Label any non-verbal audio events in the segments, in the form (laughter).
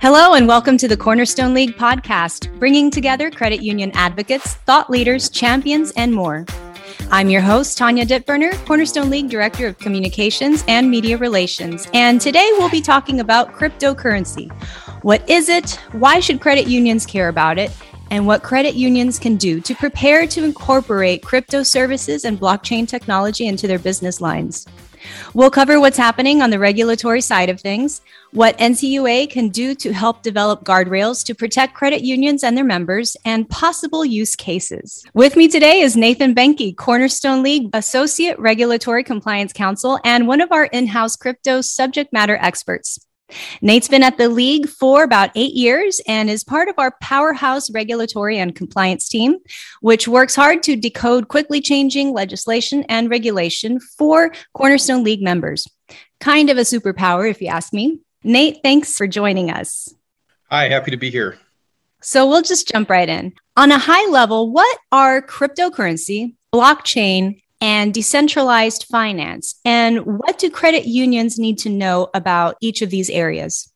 Hello, and welcome to the Cornerstone League podcast, bringing together credit union advocates, thought leaders, champions, and more. I'm your host, Tanya Ditburner, Cornerstone League Director of Communications and Media Relations. And today we'll be talking about cryptocurrency. What is it? Why should credit unions care about it? And what credit unions can do to prepare to incorporate crypto services and blockchain technology into their business lines. We'll cover what's happening on the regulatory side of things, what NCUA can do to help develop guardrails to protect credit unions and their members, and possible use cases. With me today is Nathan Behncke, Cornerstone League Associate Regulatory Compliance Counsel and one of our in house crypto subject matter experts. Nate's been at the league for about eight years and is part of our powerhouse regulatory and compliance team, which works hard to decode quickly changing legislation and regulation for Cornerstone League members. Kind of a superpower, if you ask me. Nate, thanks for joining us. Hi, happy to be here. So we'll just jump right in. On a high level, what are cryptocurrency, blockchain, and decentralized finance. And what do credit unions need to know about each of these areas?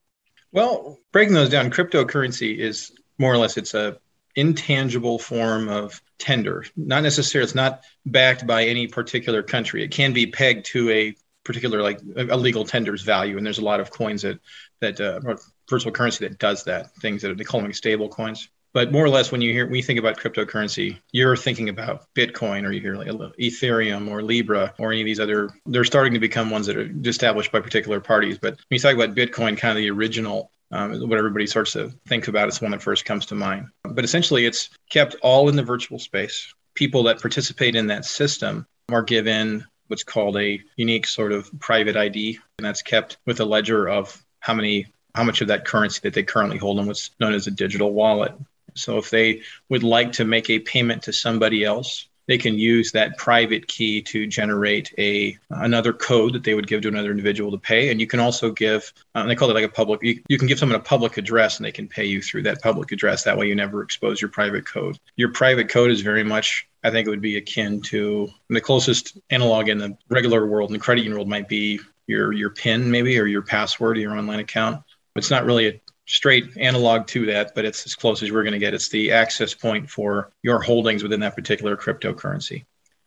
Well, breaking those down, cryptocurrency is more or less it's a intangible form of tender. Not necessarily it's not backed by any particular country. It can be pegged to a particular like a legal tender's value and there's a lot of coins that that uh, virtual currency that does that things that they call them stable coins but more or less, when you hear you think about cryptocurrency, you're thinking about Bitcoin, or you hear like Ethereum or Libra or any of these other. They're starting to become ones that are established by particular parties. But when you talk about Bitcoin, kind of the original, um, what everybody starts to think about is one that first comes to mind. But essentially, it's kept all in the virtual space. People that participate in that system are given what's called a unique sort of private ID, and that's kept with a ledger of how many how much of that currency that they currently hold in what's known as a digital wallet. So if they would like to make a payment to somebody else, they can use that private key to generate a another code that they would give to another individual to pay. And you can also give, um, they call it like a public, you, you can give someone a public address and they can pay you through that public address. That way you never expose your private code. Your private code is very much, I think it would be akin to the closest analog in the regular world, in the credit union world might be your, your PIN maybe, or your password, your online account. It's not really a straight analog to that, but it's as close as we're going to get. It's the access point for your holdings within that particular cryptocurrency.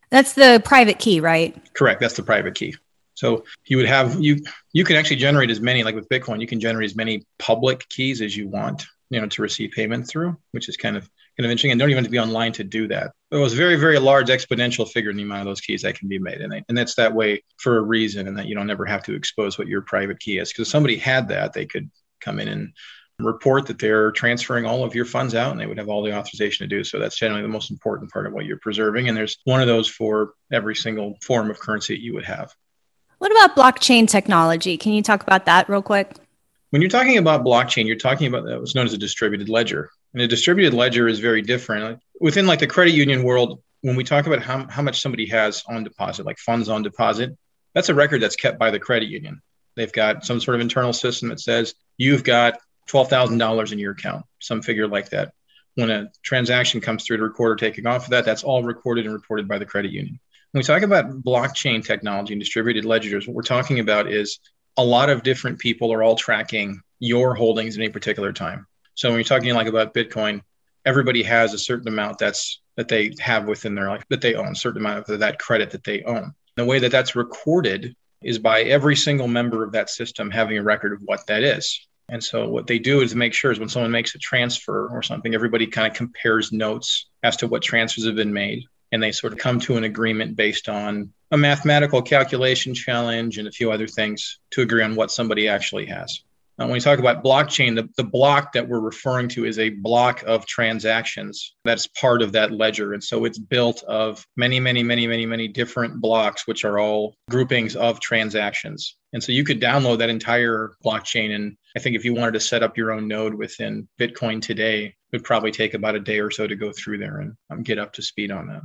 That's the private key, right? Correct. That's the private key. So you would have you you can actually generate as many like with Bitcoin, you can generate as many public keys as you want, you know, to receive payment through, which is kind of kind of interesting. And don't even have to be online to do that. It was very, very large exponential figure in the amount of those keys that can be made. And, they, and that's that way for a reason and that you don't ever have to expose what your private key is. Because if somebody had that, they could come in and report that they're transferring all of your funds out and they would have all the authorization to do so. That's generally the most important part of what you're preserving. And there's one of those for every single form of currency that you would have. What about blockchain technology? Can you talk about that real quick? When you're talking about blockchain, you're talking about what's known as a distributed ledger. And a distributed ledger is very different. Within like the credit union world, when we talk about how, how much somebody has on deposit, like funds on deposit, that's a record that's kept by the credit union. They've got some sort of internal system that says you've got $12,000 in your account, some figure like that. When a transaction comes through to recorder taking off of that, that's all recorded and reported by the credit union. When we talk about blockchain technology and distributed ledgers, what we're talking about is a lot of different people are all tracking your holdings at any particular time. So when you're talking like about Bitcoin, everybody has a certain amount that's that they have within their life that they own, a certain amount of that credit that they own. The way that that's recorded is by every single member of that system having a record of what that is. And so what they do is make sure is when someone makes a transfer or something, everybody kind of compares notes as to what transfers have been made. And they sort of come to an agreement based on a mathematical calculation challenge and a few other things to agree on what somebody actually has. Now, when we talk about blockchain, the, the block that we're referring to is a block of transactions that's part of that ledger. And so it's built of many, many, many, many, many different blocks, which are all groupings of transactions. And so you could download that entire blockchain. And I think if you wanted to set up your own node within Bitcoin today, it would probably take about a day or so to go through there and um, get up to speed on that.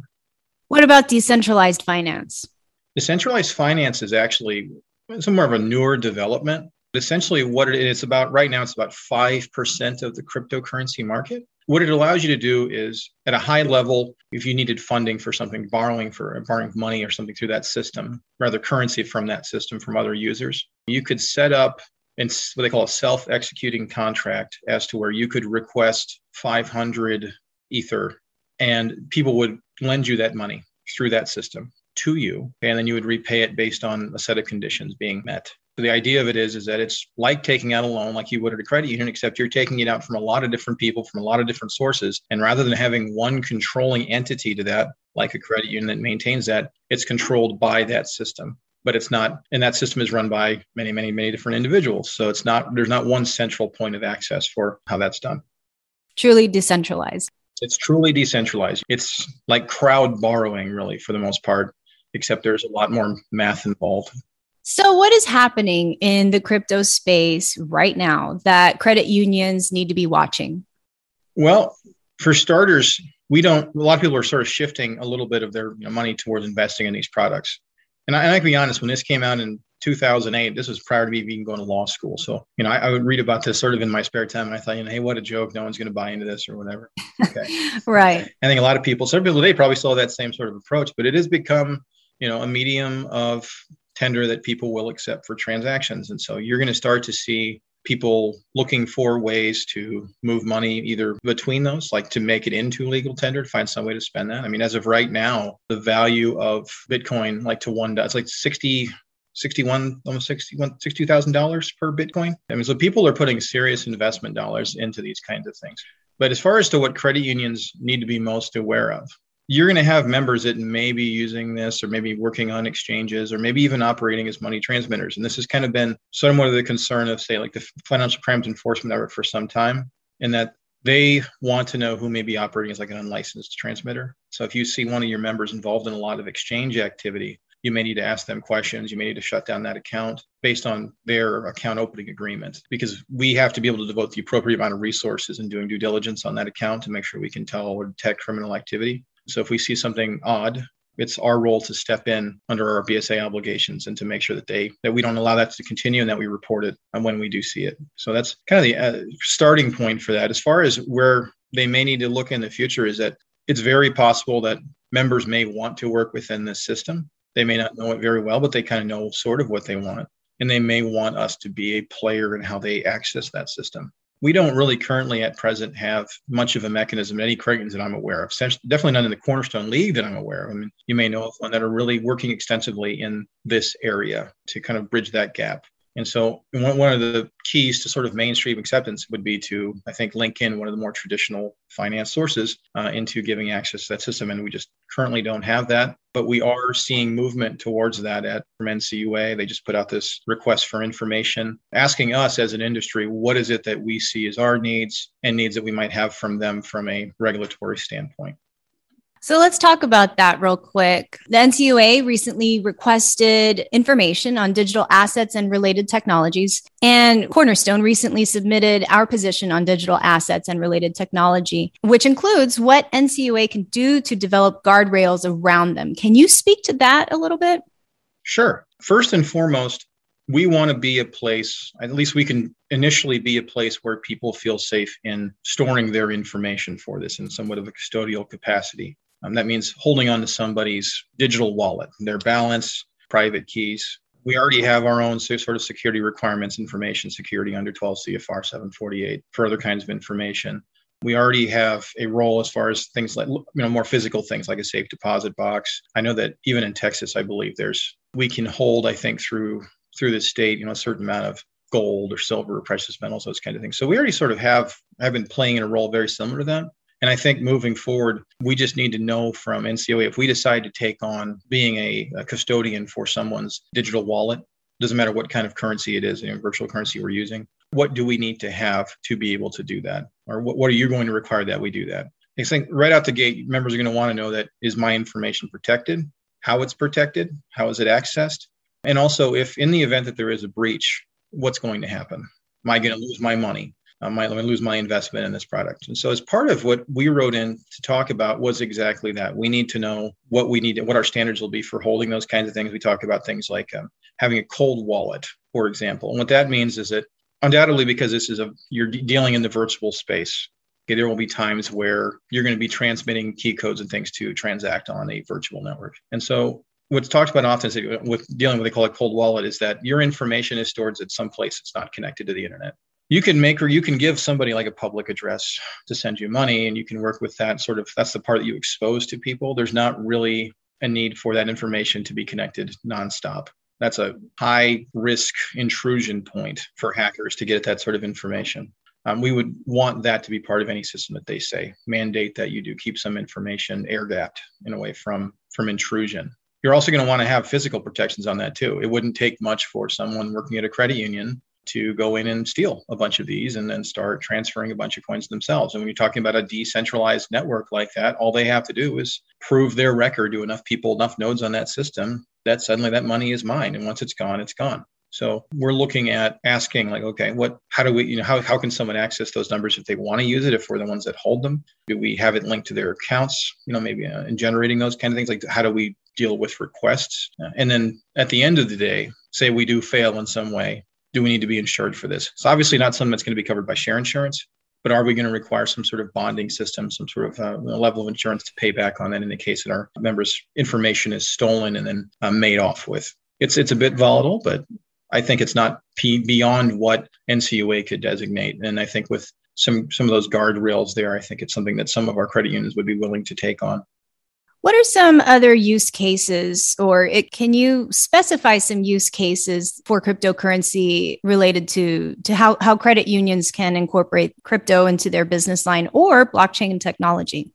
What about decentralized finance? Decentralized finance is actually some more of a newer development essentially what it is about right now it's about 5% of the cryptocurrency market. What it allows you to do is at a high level if you needed funding for something borrowing for borrowing money or something through that system rather currency from that system from other users you could set up and what they call a self-executing contract as to where you could request 500 ether and people would lend you that money through that system to you and then you would repay it based on a set of conditions being met the idea of it is is that it's like taking out a loan like you would at a credit union except you're taking it out from a lot of different people from a lot of different sources. And rather than having one controlling entity to that like a credit union that maintains that it's controlled by that system. But it's not and that system is run by many many many different individuals. So it's not there's not one central point of access for how that's done. Truly decentralized. It's truly decentralized. It's like crowd borrowing really for the most part except there's a lot more math involved so what is happening in the crypto space right now that credit unions need to be watching well for starters we don't a lot of people are sort of shifting a little bit of their you know, money towards investing in these products and I, and I can be honest, when this came out in 2008, this was prior to me even going to law school. So, you know, I, I, would read about this sort of in my spare time. And I thought, you know, hey, what a joke. No one's going to buy into this or whatever. Okay. (laughs) right. I think a lot of people, some people today probably saw that same sort of approach, but it has become, you know, a medium of tender that people will accept for transactions. And so you're going to start to see people looking for ways to move money either between those, like to make it into legal tender, to find some way to spend that. I mean, as of right now, the value of Bitcoin, like to one, it's like 60, 61, almost 61, $60,000 per Bitcoin. I mean, so people are putting serious investment dollars into these kinds of things. But as far as to what credit unions need to be most aware of, you're going to have members that may be using this or maybe working on exchanges or maybe even operating as money transmitters. And this has kind of been somewhat of the concern of, say, like the Financial Crimes Enforcement Network for some time, in that they want to know who may be operating as like an unlicensed transmitter. So if you see one of your members involved in a lot of exchange activity, you may need to ask them questions. You may need to shut down that account based on their account opening agreement because we have to be able to devote the appropriate amount of resources in doing due diligence on that account to make sure we can tell or detect criminal activity. So if we see something odd, it's our role to step in under our BSA obligations and to make sure that they that we don't allow that to continue and that we report it when we do see it. So that's kind of the uh, starting point for that. As far as where they may need to look in the future is that it's very possible that members may want to work within this system. They may not know it very well, but they kind of know sort of what they want. And they may want us to be a player in how they access that system we don't really currently at present have much of a mechanism, any Craigens that I'm aware of. Definitely none in the Cornerstone League that I'm aware of. I mean, you may know of one that are really working extensively in this area to kind of bridge that gap. And so one, of the keys to sort of mainstream acceptance would be to, I think, link in one of the more traditional finance sources uh, into giving access to that system. And we just currently don't have that, but we are seeing movement towards that at from NCUA. They just put out this request for information, asking us as an industry, what is it that we see as our needs and needs that we might have from them from a regulatory standpoint. So let's talk about that real quick. The NCUA recently requested information on digital assets and related technologies. And Cornerstone recently submitted our position on digital assets and related technology, which includes what NCUA can do to develop guardrails around them. Can you speak to that a little bit? Sure. First and foremost, we want to be a place, at least we can initially be a place where people feel safe in storing their information for this in somewhat of a custodial capacity. Um, that means holding on to somebody's digital wallet, their balance, private keys. We already have our own sort of security requirements, information security under 12 CFR 748 for other kinds of information. We already have a role as far as things like you know more physical things like a safe deposit box. I know that even in Texas, I believe there's we can hold I think through through the state you know a certain amount of gold or silver or precious metals those kind of things. So we already sort of have have been playing in a role very similar to that. And I think moving forward, we just need to know from NCUA if we decide to take on being a, a custodian for someone's digital wallet, doesn't matter what kind of currency it is, you know, virtual currency we're using, what do we need to have to be able to do that? Or what, what are you going to require that we do that? I think right out the gate, members are going to want to know that is my information protected, how it's protected, how is it accessed, and also if in the event that there is a breach, what's going to happen? Am I going to lose my money? I might lose my investment in this product. And so, as part of what we wrote in to talk about was exactly that. We need to know what we need, what our standards will be for holding those kinds of things. We talk about things like um, having a cold wallet, for example. And what that means is that undoubtedly, because this is a you're dealing in the virtual space, okay, there will be times where you're going to be transmitting key codes and things to transact on a virtual network. And so what's talked about often is with dealing with what they call a cold wallet is that your information is stored at some place that's not connected to the internet you can make or you can give somebody like a public address to send you money and you can work with that sort of that's the part that you expose to people. There's not really a need for that information to be connected nonstop. That's a high risk intrusion point for hackers to get at that sort of information. Um, we would want that to be part of any system that they say mandate that you do keep some information air gapped in a way from from intrusion. You're also going to want to have physical protections on that too. It wouldn't take much for someone working at a credit union to go in and steal a bunch of these and then start transferring a bunch of coins themselves. And when you're talking about a decentralized network like that, all they have to do is prove their record to enough people, enough nodes on that system that suddenly that money is mine. And once it's gone, it's gone. So we're looking at asking like, okay, what, how do we, you know, how, how can someone access those numbers if they want to use it, if we're the ones that hold them? Do we have it linked to their accounts, you know, maybe uh, in generating those kind of things? Like how do we deal with requests? And then at the end of the day, say we do fail in some way, do we need to be insured for this? It's obviously not something that's going to be covered by share insurance, but are we going to require some sort of bonding system, some sort of uh, level of insurance to pay back on that in the case that our members' information is stolen and then uh, made off with? It's it's a bit volatile, but I think it's not p- beyond what NCUA could designate. And I think with some some of those guardrails there, I think it's something that some of our credit unions would be willing to take on. What are some other use cases, or it, can you specify some use cases for cryptocurrency related to, to how, how credit unions can incorporate crypto into their business line or blockchain technology?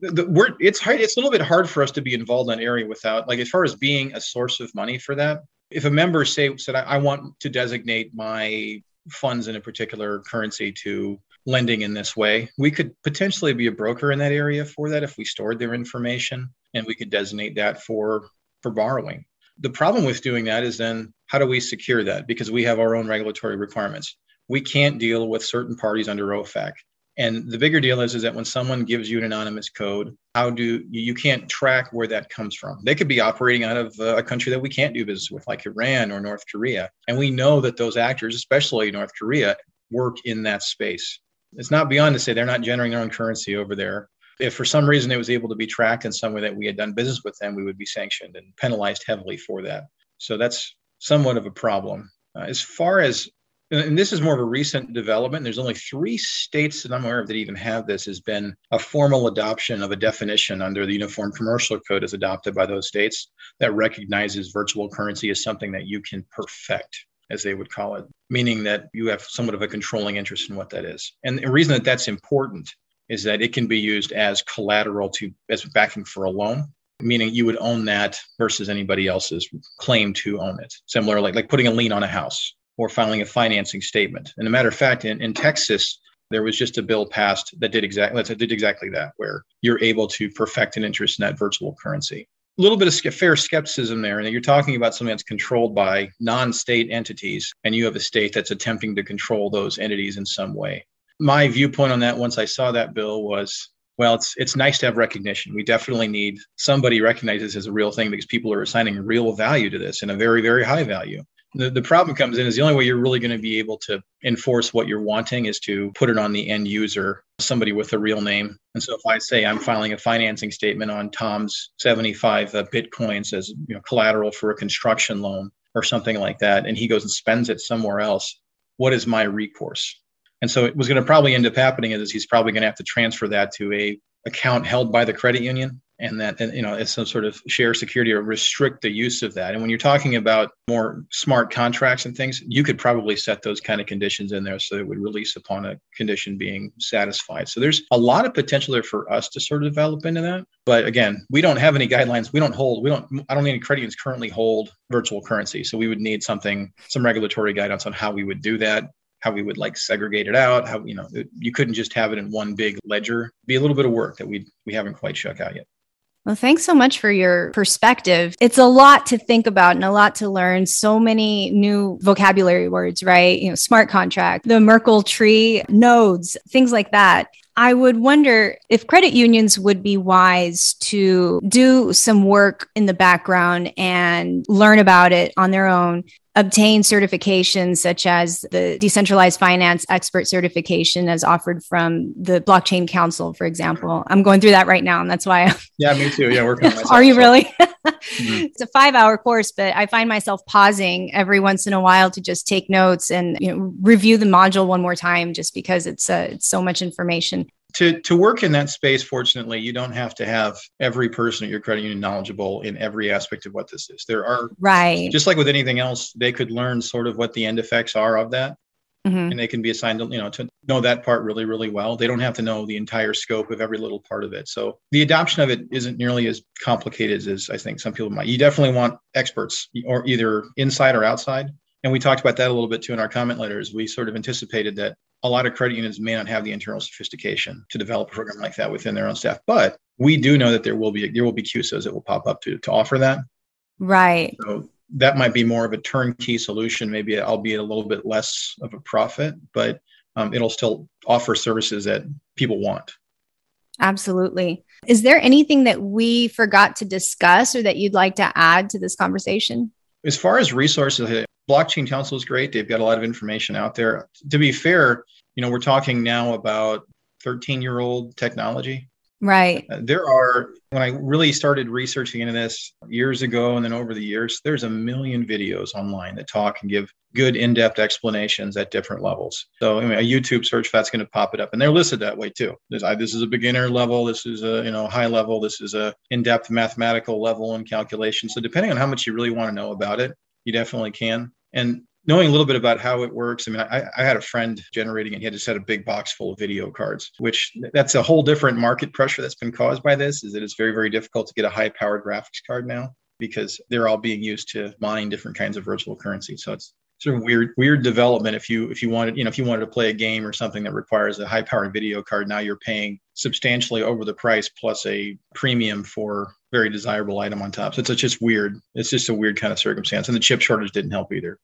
The, the, it's hard, it's a little bit hard for us to be involved in an area without, like, as far as being a source of money for that. If a member say said, I, I want to designate my funds in a particular currency to lending in this way. We could potentially be a broker in that area for that if we stored their information and we could designate that for for borrowing. The problem with doing that is then how do we secure that? Because we have our own regulatory requirements. We can't deal with certain parties under OFAC. And the bigger deal is, is that when someone gives you an anonymous code, how do you can't track where that comes from? They could be operating out of uh, a country that we can't do business with, like Iran or North Korea. And we know that those actors, especially North Korea, work in that space it's not beyond to say they're not generating their own currency over there. If for some reason it was able to be tracked in some way that we had done business with them, we would be sanctioned and penalized heavily for that. So that's somewhat of a problem. Uh, as far as and this is more of a recent development. There's only three states that I'm aware of that even have this. Has been a formal adoption of a definition under the Uniform Commercial Code, as adopted by those states, that recognizes virtual currency as something that you can perfect as they would call it, meaning that you have somewhat of a controlling interest in what that is. And the reason that that's important is that it can be used as collateral to as backing for a loan, meaning you would own that versus anybody else's claim to own it. Similar, like like putting a lien on a house or filing a financing statement. And a matter of fact, in, in Texas, there was just a bill passed that did exactly that did exactly that, where you're able to perfect an interest in that virtual currency little bit of fair skepticism there. And you're talking about something that's controlled by non state entities, and you have a state that's attempting to control those entities in some way. My viewpoint on that, once I saw that bill, was well, it's it's nice to have recognition. We definitely need somebody recognizes as a real thing because people are assigning real value to this and a very, very high value. The, the problem comes in is the only way you're really going to be able to enforce what you're wanting is to put it on the end user, somebody with a real name. And so if I say I'm filing a financing statement on Tom's 75 uh, Bitcoins as you know, collateral for a construction loan or something like that, and he goes and spends it somewhere else, what is my recourse? And so it was going to probably end up happening is he's probably going to have to transfer that to a account held by the credit union and that you know it's some sort of share security or restrict the use of that. And when you're talking about more smart contracts and things you could probably set those kind of conditions in there so it would release upon a condition being satisfied. So there's a lot of potential there for us to sort of develop into that. But again we don't have any guidelines. We don't hold we don't i don't think any credit unions currently hold virtual currency. So we would need something some regulatory guidance on how we would do that how we would like segregate it out how you know you couldn't just have it in one big ledger. Be a little bit of work that we we haven't quite shook out yet well, thanks so much for your perspective. It's a lot to think about and a lot to learn. So many new vocabulary words, right? You know, smart contract, the Merkle tree, nodes, things like that. I would wonder if credit unions would be wise to do some work in the background and learn about it on their own obtain certifications such as the decentralized finance expert certification as offered from the blockchain council for example. I'm going through that right now and that's why yeah me too. Yeah working (laughs) are you really mm-hmm. (laughs) It's a five hour course, but I find myself pausing every once in a while to just take notes and you know, review the module one more time just because it's, uh, it's so much information. To to work in that space fortunately you don't have to have every person at your credit union knowledgeable in every aspect of what this is. There are right. just like with anything else they could learn sort of what the end effects are of that mm-hmm. and they can be assigned to you know to know that part really really well they don't have to know the entire scope of every little part of it so the adoption of it isn't nearly as complicated as i think some people might you definitely want experts or either inside or outside and we talked about that a little bit too in our comment letters we sort of anticipated that a lot of credit unions may not have the internal sophistication to develop a program like that within their own staff. But we do know that there will be there will be CUSOs that will pop up to to offer that. Right. So that might be more of a turnkey solution, maybe albeit a little bit less of a profit, but um, it'll still offer services that people want. Absolutely. Is there anything that we forgot to discuss or that you'd like to add to this conversation? As far as resources, Blockchain Council is great. They've got a lot of information out there. To be fair, you know, we're talking now about 13 year old technology. Right. Uh, there are, when I really started researching into this years ago and then over the years, there's a million videos online that talk and give good in depth explanations at different levels. So, I mean, a YouTube search that's going to pop it up, and they're listed that way too. There's, this is a beginner level, this is a you know high level, this is a in depth mathematical level and calculation. So, depending on how much you really want to know about it, you definitely can. And knowing a little bit about how it works. I mean, I, I, had a friend generating it. He had just had a big box full of video cards, which that's a whole different market pressure that's been caused by this. Is that it's very very difficult to get a high powered graphics card now because they're all being used to mine different kinds of virtual currency. So it's sort of weird weird development if you if you wanted you know if you wanted to play a game or something that requires a high powered video card now you're paying substantially over the price plus a premium for very desirable item on top so it's just weird it's just a weird kind of circumstance and the chip shortage didn't help either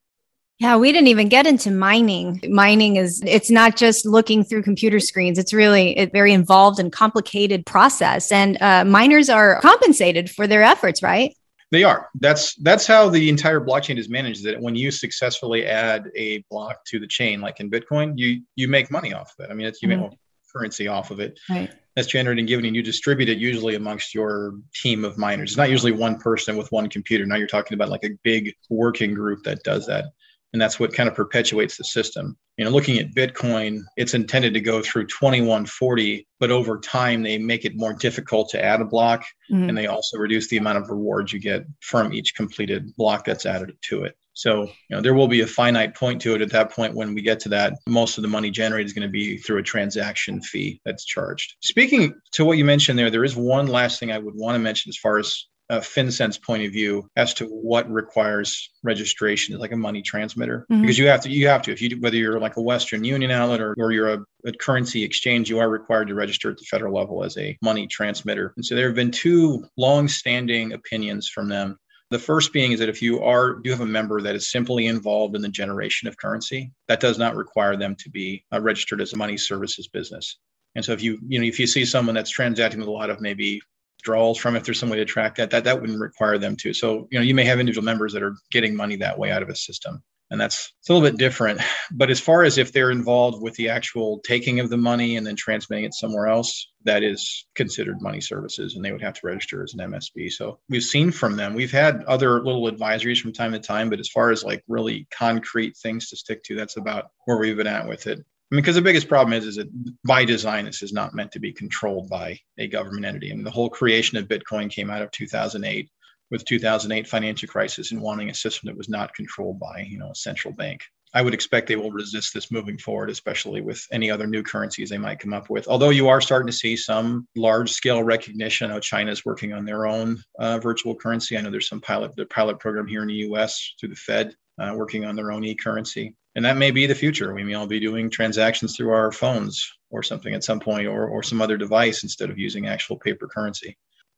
yeah, we didn't even get into mining. Mining is it's not just looking through computer screens. It's really a very involved and complicated process and uh, miners are compensated for their efforts, right? They are. That's that's how the entire blockchain is managed. That when you successfully add a block to the chain, like in Bitcoin, you you make money off of it. I mean, it's you mm-hmm. make currency off of it. Right. That's generated and given, and you distribute it usually amongst your team of miners. It's not usually one person with one computer. Now you're talking about like a big working group that does that and that's what kind of perpetuates the system. You know, looking at Bitcoin, it's intended to go through 2140, but over time they make it more difficult to add a block, mm-hmm. and they also reduce the amount of rewards you get from each completed block that's added to it. So, you know, there will be a finite point to it at that point when we get to that. Most of the money generated is going to be through a transaction fee that's charged. Speaking to what you mentioned there, there is one last thing I would want to mention as far as a FinCEN's point of view as to what requires registration like a money transmitter mm-hmm. because you have to you have to if you whether you're like a Western Union outlet or, or you're a, a currency exchange you are required to register at the federal level as a money transmitter and so there have been two long-standing opinions from them the first being is that if you are do have a member that is simply involved in the generation of currency, that does not require them to be uh, registered as a money services business. And so if you you know if you see someone that's transacting with a lot of maybe withdrawals from if there's some way to track that, that that wouldn't require them to. So, you know, you may have individual members that are getting money that way out of a system. And that's it's a little bit different. But as far as if they're involved with the actual taking of the money and then transmitting it somewhere else, that is considered money services and they would have to register as an MSB. So we've seen from them, we've had other little advisories from time to time, but as far as like really concrete things to stick to, that's about where we've been at with it. I mean, because the biggest problem is, is that by design, this is not meant to be controlled by a government entity. I mean, the whole creation of Bitcoin came out of 2008 with 2008 financial crisis and wanting a system that was not controlled by, you know, a central bank. I would expect they will resist this moving forward, especially with any other new currencies they might come up with. Although you are starting to see some large scale recognition. I know China is working on their own uh, virtual currency. I know there's some pilot the pilot program here in the U.S. through the Fed uh, working on their own e-currency and that may be the future. We may all be doing transactions through our phones or something at some point, or, or some other device instead of using actual paper currency.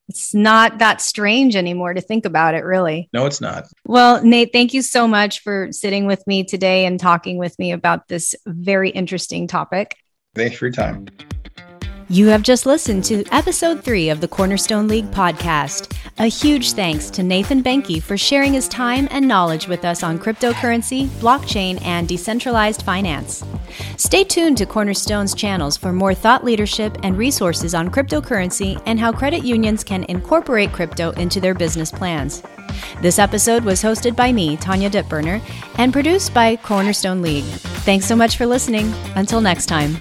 It's not that strange anymore to think about it, really. No, it's not. Well, Nate, thank you so much for sitting with me today and talking with me about this very interesting topic. Thanks for your time. You have just listened to episode three of the Cornerstone League podcast. A huge thanks to Nathan Behncke for sharing his time and knowledge with us on cryptocurrency, blockchain, and decentralized finance. Stay tuned to Cornerstone's channels for more thought leadership and resources on cryptocurrency and how credit unions can incorporate crypto into their business plans. This episode was hosted by me, Tanya Ditburner, and produced by Cornerstone League. Thanks so much for listening. Until next time.